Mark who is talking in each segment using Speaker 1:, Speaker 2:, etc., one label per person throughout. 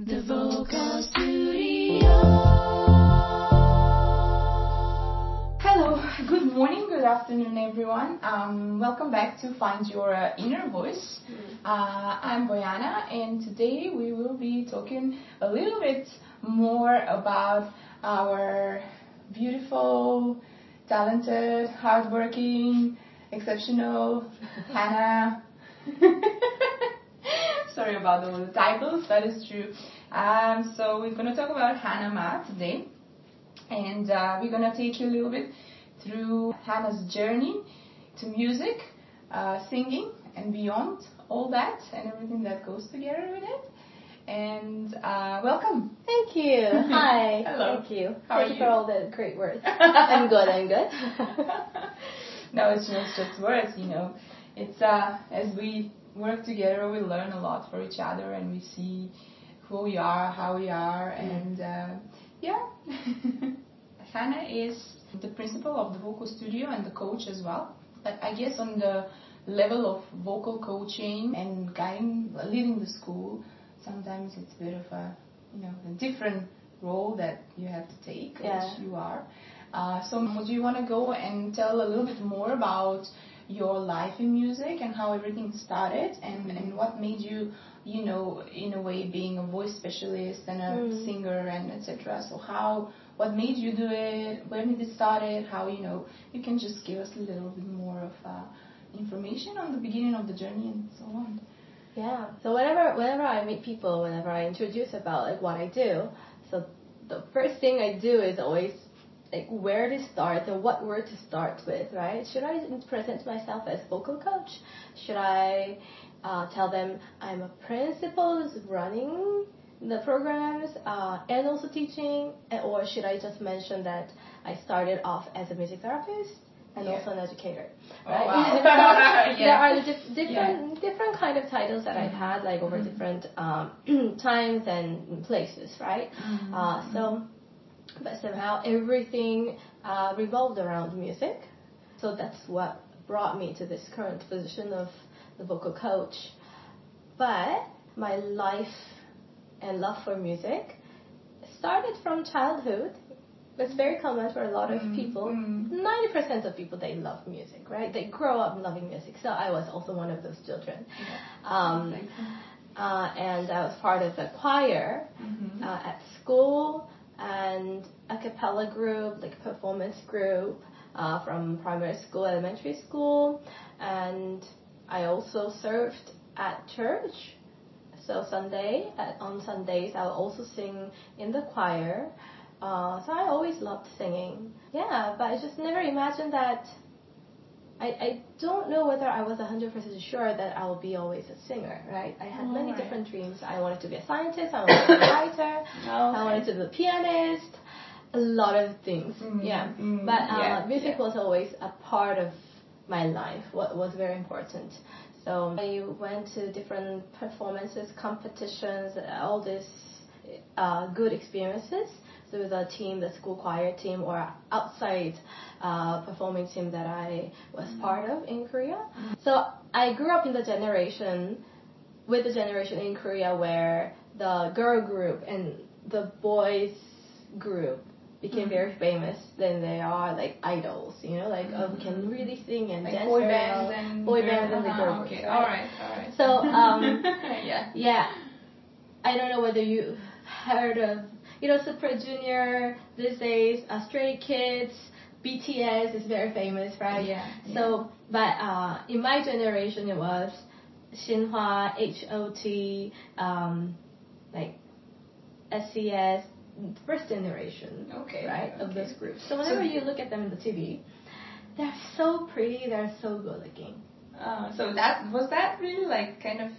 Speaker 1: The Vocal Studio. Hello, good morning, good afternoon, everyone. Um, welcome back to Find Your uh, Inner Voice. Uh, I'm Boyana, and today we will be talking a little bit more about our beautiful, talented, hardworking, exceptional Hanna. Sorry about all the titles, that is true. Um, so we're going to talk about Hanna Ma today, and uh, we're going to take you a little bit through Hanna's journey to music, uh, singing, and beyond all that, and everything that goes together with it. And uh, welcome.
Speaker 2: Thank you. Hi.
Speaker 1: Hello.
Speaker 2: Thank you.
Speaker 1: How
Speaker 2: Thank you
Speaker 1: you?
Speaker 2: for all the great words. I'm good. I'm good.
Speaker 1: no, it's not just words, you know. It's uh, as we work together, we learn a lot for each other, and we see who we are, how we are, and uh, yeah. Hanna is the principal of the vocal studio and the coach as well. But I guess on the level of vocal coaching and guiding, leading the school, sometimes it's a bit of a, you know, a different role that you have to take,
Speaker 2: Yeah.
Speaker 1: which you are. Uh, so, would you want to go and tell a little bit more about your life in music and how everything started and, and what made you, you know, in a way being a voice specialist and a
Speaker 2: Mm.
Speaker 1: singer and etc. So, how, what made you do it? When did it started? How, you know, you can just give us a little bit more of uh, information on the beginning of the journey and so on.
Speaker 2: yeah. So whenever whenever I meet people, whenever I introduce about like what I do, so the first thing I do is always like where to start or what word to start with, right? Should I present myself as vocal coach? Should I uh, tell them I'm a principal running the programs uh, and also teaching, or should I just mention that I started off as a music therapist and
Speaker 1: Yeah.
Speaker 2: also an educator,
Speaker 1: Oh,
Speaker 2: right?
Speaker 1: wow.
Speaker 2: There
Speaker 1: Yeah.
Speaker 2: are dif- different different kind of titles that I've had like over
Speaker 1: Mhm.
Speaker 2: different um, times and places, right?
Speaker 1: Mhm.
Speaker 2: Uh, so, but somehow everything uh, revolved around music. So that's what brought me to this current position of the vocal coach. But my life and love for music started from childhood. It's very common for a lot of
Speaker 1: Mm,
Speaker 2: people.
Speaker 1: mm.
Speaker 2: Ninety percent of people they love music, right? They grow up loving music. So I was also one of those children. Um, uh, and I was part of a choir
Speaker 1: Mhm.
Speaker 2: uh, at school and a cappella group, like a performance group uh, from primary school, elementary school, and I also served at church. So Sunday, on Sundays, I'll also sing in the choir. Uh, so I always loved singing. Yeah, but I just never imagined that. I, I don't know whether I was 100% sure that I will be always a singer, right? I had many
Speaker 1: Alright.
Speaker 2: different dreams. I wanted to be a scientist, I wanted to be a writer,
Speaker 1: Oh,
Speaker 2: I wanted to be a pianist, a lot of things.
Speaker 1: Mm,
Speaker 2: yeah.
Speaker 1: mm,
Speaker 2: but uh,
Speaker 1: yeah,
Speaker 2: music
Speaker 1: yeah.
Speaker 2: was always a part of my life, what was very important. So I went to different performances, competitions, all these uh, good experiences. So with a team, the school choir team, or outside uh, performing team that I was part of in Korea. So I grew up in the generation with the generation in Korea where the girl group and the boys group became
Speaker 1: Mhm.
Speaker 2: very famous. Then they are like idols, you know, like oh, we can really sing and
Speaker 1: Like
Speaker 2: dance
Speaker 1: boy bands
Speaker 2: well.
Speaker 1: and
Speaker 2: boy bands and the girl groups.
Speaker 1: Okay,
Speaker 2: right?
Speaker 1: all right, all right.
Speaker 2: So, um,
Speaker 1: yeah.
Speaker 2: Yeah, I don't know whether you heard of you know Super Junior these days. Uh, Stray Kids, BTS is very famous, right?
Speaker 1: Yeah,
Speaker 2: So, but uh, in my generation, it was Shinhwa, H.O.T., um, like SES, first generation,
Speaker 1: Okay,
Speaker 2: right, of
Speaker 1: okay.
Speaker 2: those groups. So whenever
Speaker 1: So-
Speaker 2: you look at them in the TV, they're so pretty, they're so good looking.
Speaker 1: Uh, so that was that really like kind of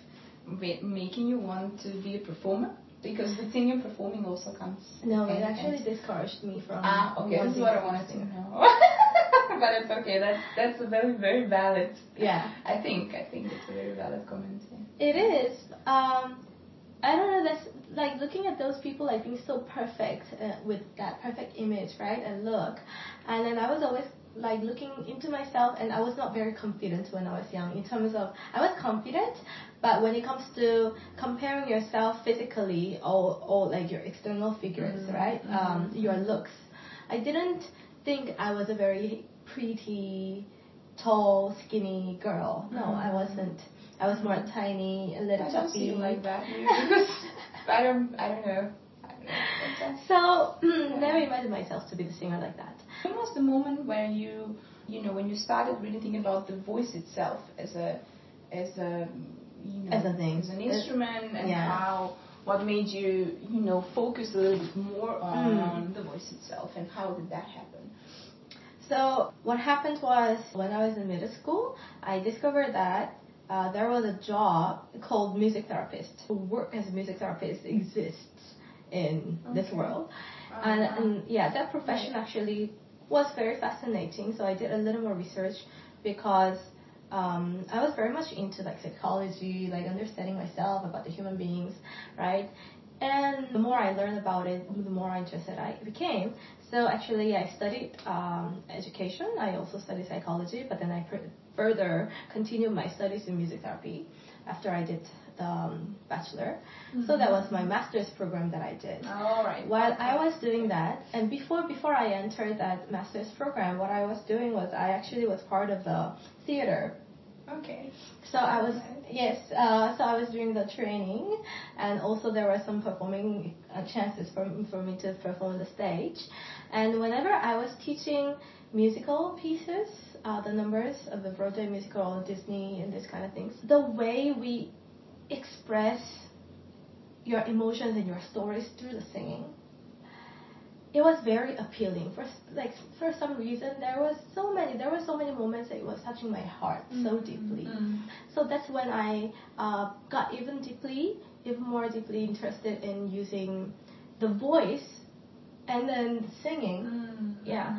Speaker 1: making you want to be a performer because the singing performing also comes.
Speaker 2: No, it actually discouraged me from.
Speaker 1: Ah, okay, this is what I wanted to know. but it's okay. That's that's a very very valid.
Speaker 2: Yeah,
Speaker 1: I think I think it's a very valid comment. yeah.
Speaker 2: it is. Um, I don't know. That's like looking at those people like being so perfect uh, with that perfect image, right, and look. And then I was always like looking into myself and I was not very confident when I was young in terms of I was confident but when it comes to comparing yourself physically or, or like your external figures mm-hmm. right mm-hmm. um, your looks I didn't think I was a very pretty tall skinny girl no mm-hmm. I wasn't I was more tiny a little
Speaker 1: I
Speaker 2: don't
Speaker 1: see like that I don't I don't know
Speaker 2: so never imagined myself to be the singer like that.
Speaker 1: When was the moment when you, you know, when you started really thinking about the voice itself as a, as a, you know,
Speaker 2: as a thing,
Speaker 1: as an instrument, and yeah. how, what made you, you know, focus a little bit more on mm. the voice itself, and how did that happen?
Speaker 2: So what happened was when I was in middle school, I discovered that uh, there was a job called music therapist. Work as a music therapist exists in okay. this world. Uh-huh. And, and, yeah, that profession right. actually was very fascinating. So I did a little more research because um, I was very much into like psychology, like understanding myself about the human beings, right? And the more I learned about it, the more interested I became. So actually, I studied um, education. I also studied psychology, but then I pr- further continued my studies in music therapy after I did um, bachelor. Mm-hmm. So that was my master's program that I did.
Speaker 1: All right.
Speaker 2: While okay. I was doing that, and before before I entered that master's program, what I was doing was I actually was part of the theater.
Speaker 1: Okay.
Speaker 2: So I was yes. Uh, so I was doing the training, and also there were some performing uh, chances for for me to perform on the stage. And whenever I was teaching musical pieces, uh, the numbers of the Broadway musical, Disney, and this kind of things, the way we express your emotions and your stories through the singing it was very appealing for like for some reason there was so many there were so many moments that it was touching my heart mm-hmm. so deeply mm-hmm. so that's when i uh, got even deeply even more deeply interested in using the voice and then singing mm-hmm. yeah.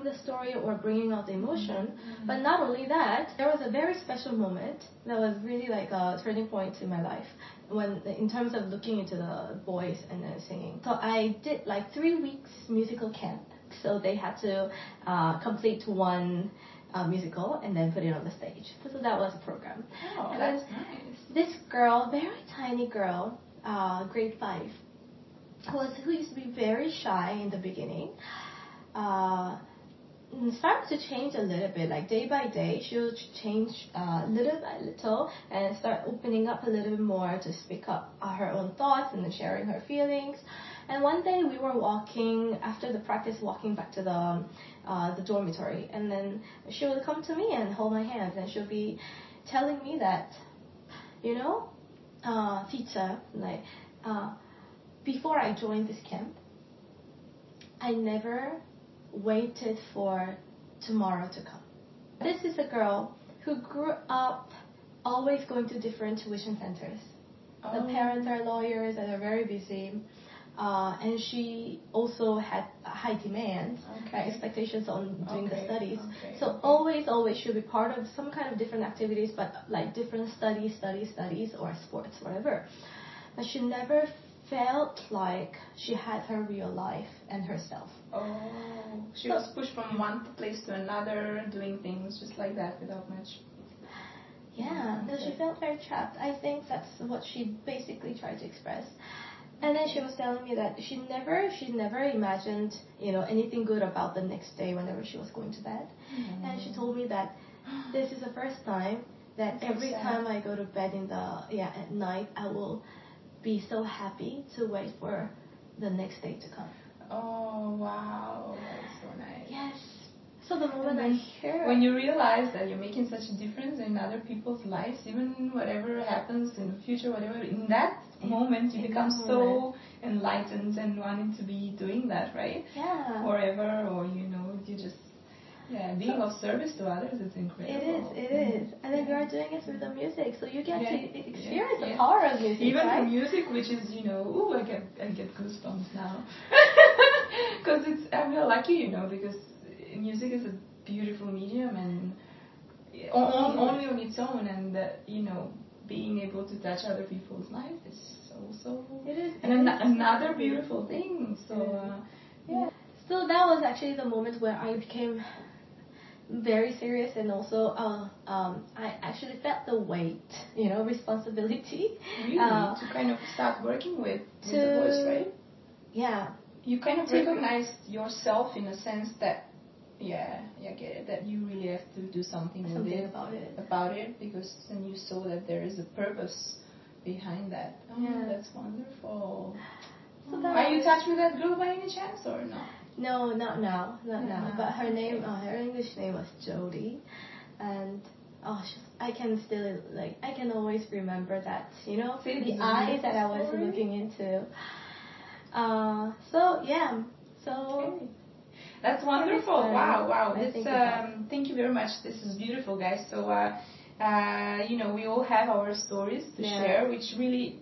Speaker 2: Telling the story or bringing out the emotion mm-hmm. but not only that there was a very special moment that was really like a turning point in my life when in terms of looking into the voice and then singing. So I did like three weeks musical camp. So they had to uh, complete one uh, musical and then put it on the stage. So that was a program.
Speaker 1: Oh, and that's nice.
Speaker 2: This girl, very tiny girl, uh, grade five, who was who used to be very shy in the beginning. Uh, started to change a little bit. Like day by day, she'll change uh, little by little and start opening up a little bit more to speak up her own thoughts and sharing her feelings. And one day we were walking after the practice, walking back to the uh, the dormitory, and then she would come to me and hold my hands, and she'll be telling me that, you know, uh, teacher, like, uh, before I joined this camp, I never waited for tomorrow to come. This is a girl who grew up always going to different tuition centers. Oh. The parents are lawyers and are very busy. Uh, and she also had high demands, okay. expectations on doing okay. the studies. Okay. So always, always she'll be part of some kind of different activities, but like different studies, studies, studies, or sports, whatever. But she never felt like she had her real life and herself.
Speaker 1: Oh, she so, was pushed from one place to another, doing things just like that without much.
Speaker 2: Yeah, so she felt very trapped. I think that's what she basically tried to express. And then she was telling me that she never, she never imagined, you know, anything good about the next day whenever she was going to bed. Mm. And she told me that this is the first time that every time I go to bed in the yeah at night, I will be so happy to wait for the next day to come.
Speaker 1: Oh wow, that's so nice.
Speaker 2: Yes. So the moment I hear
Speaker 1: when you realize that you're making such a difference in other people's lives, even whatever happens in the future, whatever in that in, moment you become so enlightened and wanting to be doing that, right?
Speaker 2: Yeah.
Speaker 1: Forever, or you know, you just yeah, being so, of service to others is incredible.
Speaker 2: It is, it is. And then you are doing it through the music, so you get yeah. to experience yeah. the power of music.
Speaker 1: Even
Speaker 2: right?
Speaker 1: the music, which is, you know, ooh, I get, I get goosebumps now. Because it's, I'm feel lucky, you know, because music is a beautiful medium and on, only on its own, and that, you know, being able to touch other people's lives is also.
Speaker 2: It is.
Speaker 1: And an- another beautiful thing. So, uh, yeah.
Speaker 2: So that was actually the moment where I became very serious and also uh, um, I actually felt the weight, you know, responsibility.
Speaker 1: Really?
Speaker 2: Uh,
Speaker 1: to kind of start working with, with
Speaker 2: to-
Speaker 1: the voice, right?
Speaker 2: Yeah,
Speaker 1: You kind of
Speaker 2: To-
Speaker 1: recognized yourself in a sense that, yeah, yeah, get it, that you really have to do something,
Speaker 2: something
Speaker 1: it,
Speaker 2: about it.
Speaker 1: about it, because then you saw that there is a purpose behind that. Oh,
Speaker 2: Yeah.
Speaker 1: that's wonderful.
Speaker 2: So that
Speaker 1: Are you in touch with that girl by any chance or not?
Speaker 2: No, not now, not
Speaker 1: Not
Speaker 2: now. But her name, uh, her English name was Jodie, and oh, I can still like I can always remember that. You know, the
Speaker 1: this
Speaker 2: eyes that I was
Speaker 1: story.
Speaker 2: looking into. Uh, so yeah, so
Speaker 1: Okay. That's wonderful. Wow, wow. This, um, thank you very much. This is beautiful, guys. So, uh, uh, you know, we all have our stories to
Speaker 2: Yeah.
Speaker 1: share, which really,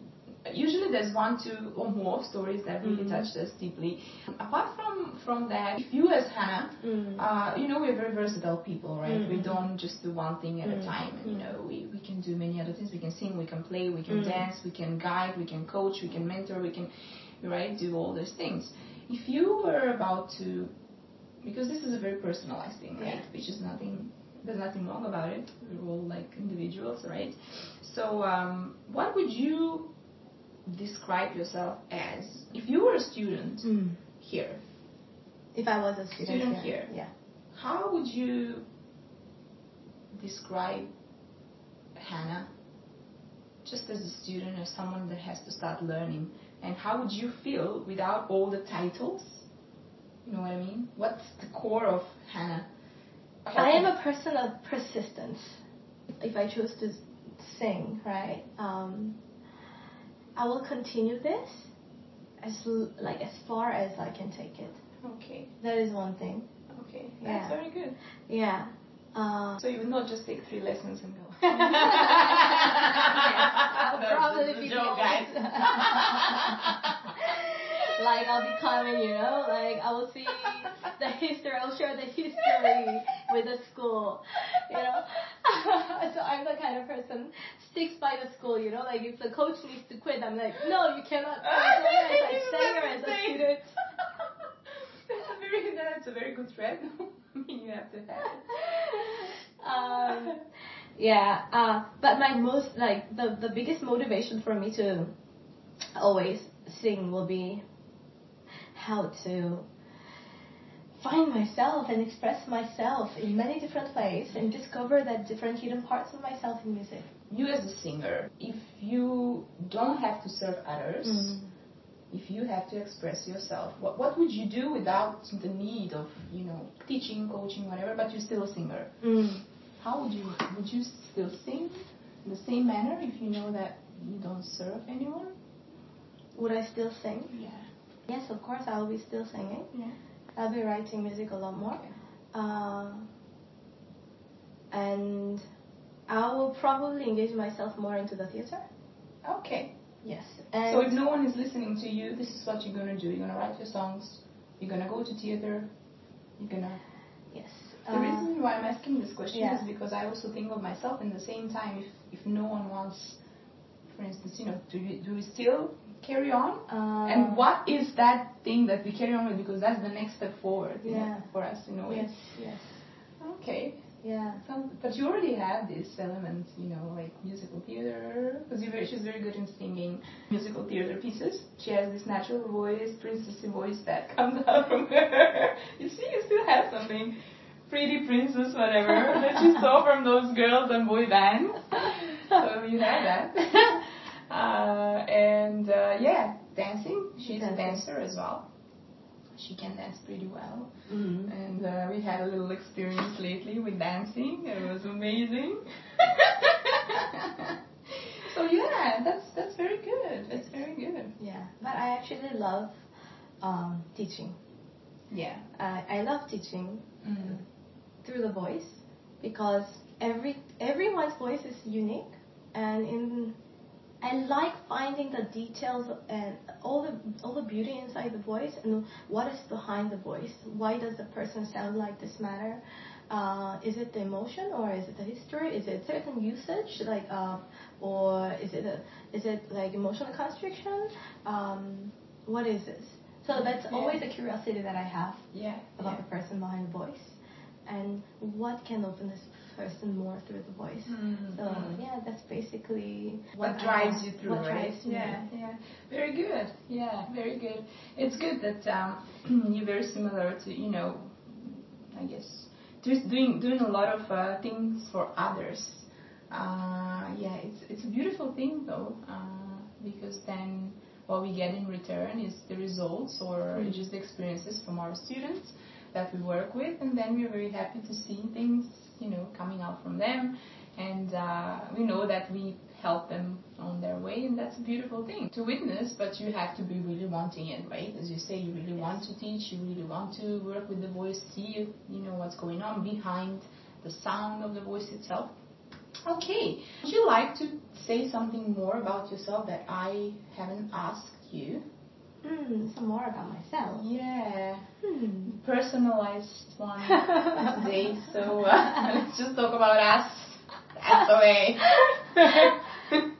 Speaker 1: usually there's one, two, or more stories that really
Speaker 2: Mhm.
Speaker 1: touched us deeply. Apart from from that, if you as Hanna,
Speaker 2: Mm.
Speaker 1: uh, you know, we're very versatile people, right? We
Speaker 2: Mhm.
Speaker 1: don't just do one thing at a
Speaker 2: Mm.
Speaker 1: time. You
Speaker 2: Mm.
Speaker 1: know, we, we can do many other things. We can sing, we can play, we can
Speaker 2: Mm.
Speaker 1: dance, we can guide, we can coach, we can mentor, we can, right, do all those things. If you were about to, because this is a very personalized thing, right?
Speaker 2: Yeah.
Speaker 1: Which is nothing, there's nothing wrong about it. We're all like individuals, right? So, um, what would you describe yourself as if you were a student
Speaker 2: Mm.
Speaker 1: here?
Speaker 2: If I was a student,
Speaker 1: Student
Speaker 2: here,
Speaker 1: here.
Speaker 2: yeah.
Speaker 1: How would you describe Hanna just as a student, as someone that has to start learning? And how would you feel without all the titles? You know what I mean? What's the core of Hanna?
Speaker 2: I am a person of persistence. If I choose to sing, right, um, I will continue this as like as far as I can take it.
Speaker 1: Okay,
Speaker 2: That is one thing.
Speaker 1: okay, that's
Speaker 2: Yeah.
Speaker 1: very good.
Speaker 2: Yeah. Uh,
Speaker 1: So you would not just take three lessons and go.
Speaker 2: I'll
Speaker 1: That's
Speaker 2: probably
Speaker 1: just a
Speaker 2: be
Speaker 1: joke,
Speaker 2: the
Speaker 1: guys.
Speaker 2: like I'll be coming, you know, like I will see the history. I'll share the history with the school, you know. So I'm the kind of person sticks by the school, you know. Like if the coach needs to quit, I'm like, no, you cannot. quit. As long as I stay here as a student.
Speaker 1: that's a very that's a very good thread. I mean, you have to have it.
Speaker 2: um, yeah, uh, but my most like the the biggest motivation for me to always sing will be how to find myself and express myself in many different ways and discover that different hidden parts of myself in music.
Speaker 1: You as a singer, if you don't have to serve others,
Speaker 2: Mm.
Speaker 1: if you have to express yourself, what what would you do without the need of you know teaching, coaching, whatever? But you're still a singer.
Speaker 2: Mm.
Speaker 1: How would you would you still sing in the same manner if you know that you don't serve anyone?
Speaker 2: Would I still sing?
Speaker 1: Yeah.
Speaker 2: Yes, of course, I will be still singing.
Speaker 1: Yeah.
Speaker 2: I'll be writing music a lot more. Uh, and I will probably engage myself more into the theater.
Speaker 1: Okay.
Speaker 2: Yes. And
Speaker 1: So if no one is listening to you, this is what you're gonna do. You're gonna write your songs. You're gonna go to theater. You're gonna.
Speaker 2: yes.
Speaker 1: The
Speaker 2: uh,
Speaker 1: reason why I'm asking this question
Speaker 2: yeah.
Speaker 1: is because I also think of myself in the same time. If if no one wants, for instance, you know, do we do we still carry on?
Speaker 2: uh,
Speaker 1: and what is that thing that we carry on with? Because that's the next step forward. you know, For us in a way.
Speaker 2: Yes. Yes.
Speaker 1: Okay.
Speaker 2: Yeah.
Speaker 1: So, but you already have this element, you know, like musical theater, because she's very good in singing musical theater pieces. She has this natural voice, princessy voice that comes out from her. You see, you still have something pretty princess, whatever, that you saw from those girls and boy bands. So you have that. Uh, and uh, yeah, dancing. She's a dancer as well. She can dance pretty well.
Speaker 2: Mm.
Speaker 1: And uh, we had a little experience lately with dancing. It was amazing. so yeah, that's that's very good. That's very good.
Speaker 2: Yeah. But I actually love um, teaching.
Speaker 1: Yeah.
Speaker 2: I I love teaching
Speaker 1: Mm.
Speaker 2: through the voice because every everyone's voice is unique and in I like finding the details and all the all the beauty inside the voice and what is behind the voice. Why does the person sound like this matter? Uh, is it the emotion or is it the history? Is it certain usage like uh, or is it a, is it like emotional constriction? Um, what is this? So that's
Speaker 1: Yeah.
Speaker 2: always a curiosity that I have
Speaker 1: Yeah.
Speaker 2: about
Speaker 1: yeah.
Speaker 2: the person behind the voice, and what can open this person more through the voice.
Speaker 1: Mm,
Speaker 2: So yeah, that's basically
Speaker 1: what
Speaker 2: I
Speaker 1: drives
Speaker 2: have-
Speaker 1: you through,
Speaker 2: what
Speaker 1: right?
Speaker 2: drives me.
Speaker 1: yeah, yeah. Very good. Yeah, very good. It's good that um, you're very similar to, you know, I guess, just doing doing a lot of uh, things for others. Uh, yeah, it's it's a beautiful thing though, uh, because then what we get in return is the results or
Speaker 2: Mm.
Speaker 1: just the experiences from our students that we work with, and then we're very happy to see things, you know, coming out from them, and uh, we know that we help them on their way, and that's a beautiful thing to witness. But you have to be really wanting it, right? As you say, you really want to teach, you really want to work with the voice, see, you know, what's going on behind the sound of the voice itself. Okay, would you like to say something more about yourself that I haven't asked you?
Speaker 2: Mm, some more about myself.
Speaker 1: Yeah,
Speaker 2: Hmm.
Speaker 1: personalized one today. So uh, let's just talk about us. That's the way.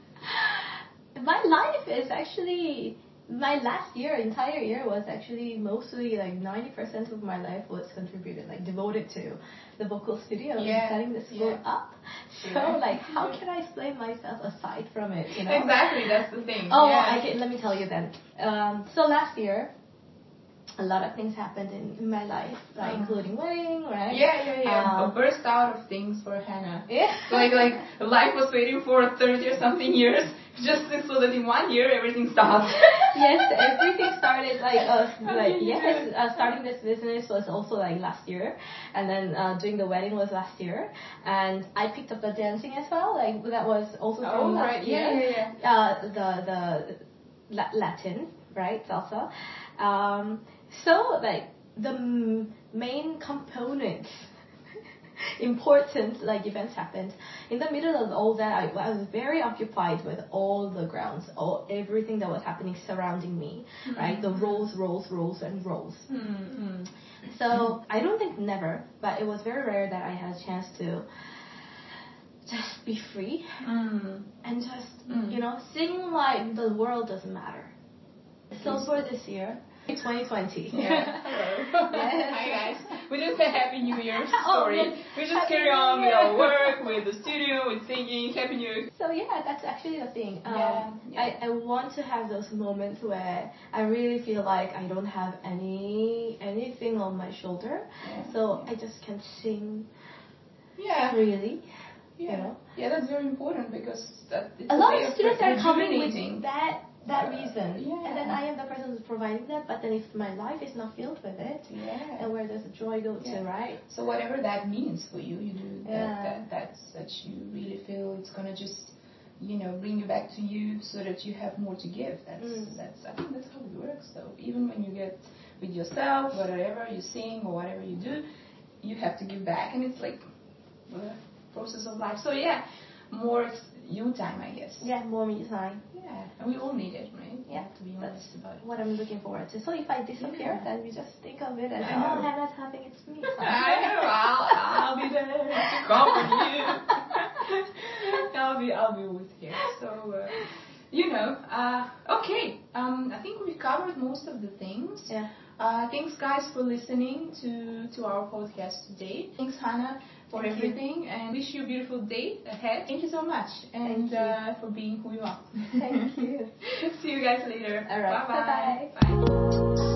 Speaker 2: my life is actually my last year, entire year was actually mostly like ninety percent of my life was contributed, like devoted to the vocal studio and
Speaker 1: Yeah,
Speaker 2: setting the school
Speaker 1: yeah.
Speaker 2: up. So
Speaker 1: Yeah.
Speaker 2: like, how can I explain myself aside from it? You know?
Speaker 1: Exactly, that's the thing.
Speaker 2: Oh,
Speaker 1: yeah.
Speaker 2: I can, let me tell you then. Um, so last year, a lot of things happened in, in my life, like
Speaker 1: Uh-huh.
Speaker 2: including wedding, right?
Speaker 1: Yeah, yeah, yeah.
Speaker 2: Um,
Speaker 1: a burst out of things for Hanna.
Speaker 2: Yeah.
Speaker 1: like like life was waiting for 30 or something years just so that in one year everything stopped.
Speaker 2: yes, everything started like uh, like
Speaker 1: did you do
Speaker 2: yes, uh, starting this business was also like last year, and then uh, doing the wedding was last year, and I picked up the dancing as well. Like that was also
Speaker 1: Oh,
Speaker 2: from last
Speaker 1: right.
Speaker 2: year.
Speaker 1: Yeah, yeah, yeah.
Speaker 2: Uh, the the La- Latin right salsa. Um, so like the main components. important like events happened in the middle of all that I, I was very occupied with all the grounds all everything that was happening surrounding me right the roles roles roles and roles
Speaker 1: Mm-hmm.
Speaker 2: so I don't think never, but it was very rare that I had a chance to just be free
Speaker 1: Mm.
Speaker 2: and just
Speaker 1: Mm.
Speaker 2: you know sing like the world doesn't matter. So for this year, 2020.
Speaker 1: Yeah. Hello.
Speaker 2: Yes.
Speaker 1: Hi guys. We didn't say Happy New Year.
Speaker 2: Oh,
Speaker 1: Sorry.
Speaker 2: yes.
Speaker 1: We just
Speaker 2: Happy
Speaker 1: carry
Speaker 2: New
Speaker 1: on with our work, with the studio, with singing. Happy New Year.
Speaker 2: So yeah, that's actually the thing. Um,
Speaker 1: Yeah, yeah.
Speaker 2: I, I want to have those moments where I really feel like I don't have any anything on my shoulder,
Speaker 1: Yeah,
Speaker 2: so. I just can sing
Speaker 1: Yeah.
Speaker 2: freely.
Speaker 1: Yeah.
Speaker 2: you know?
Speaker 1: Yeah, that's very important because that it's
Speaker 2: a lot of students are coming with that
Speaker 1: Uh, yeah.
Speaker 2: and then I am the person who's providing that. But then if my life is not filled with it,
Speaker 1: Yeah.
Speaker 2: and where does the joy go to, right?
Speaker 1: So whatever that means for you, you do that,
Speaker 2: Yeah.
Speaker 1: that that's that you really feel it's gonna just you know bring you back to you so that you have more to give. That's
Speaker 2: Mm.
Speaker 1: that's I think that's how it works though. Even when you get with yourself, whatever you sing or whatever you do, you have to give back, and it's like a process of life. So yeah, more you time, I guess.
Speaker 2: Yeah, more me time.
Speaker 1: Yeah, and we all need it, right?
Speaker 2: Yeah,
Speaker 1: to be
Speaker 2: that's
Speaker 1: honest about it.
Speaker 2: what I'm looking forward to. So if I disappear,
Speaker 1: Yeah.
Speaker 2: then we just think of it as
Speaker 1: I
Speaker 2: oh,
Speaker 1: know.
Speaker 2: Hanna's having its me time.
Speaker 1: I know. I'll, I'll be there to comfort you. I'll be I'll be with you. So uh, you know. Uh, okay. Um, I think we've covered most of the things.
Speaker 2: Yeah.
Speaker 1: Uh, thanks guys for listening to to our podcast today. Thanks Hanna for
Speaker 2: Thank you.
Speaker 1: everything and wish you a beautiful day ahead. Thank you so much and Uh, for being who you are.
Speaker 2: Thank you.
Speaker 1: See you guys later.
Speaker 2: All right.
Speaker 1: Bye-bye.
Speaker 2: Bye-bye.
Speaker 1: Bye.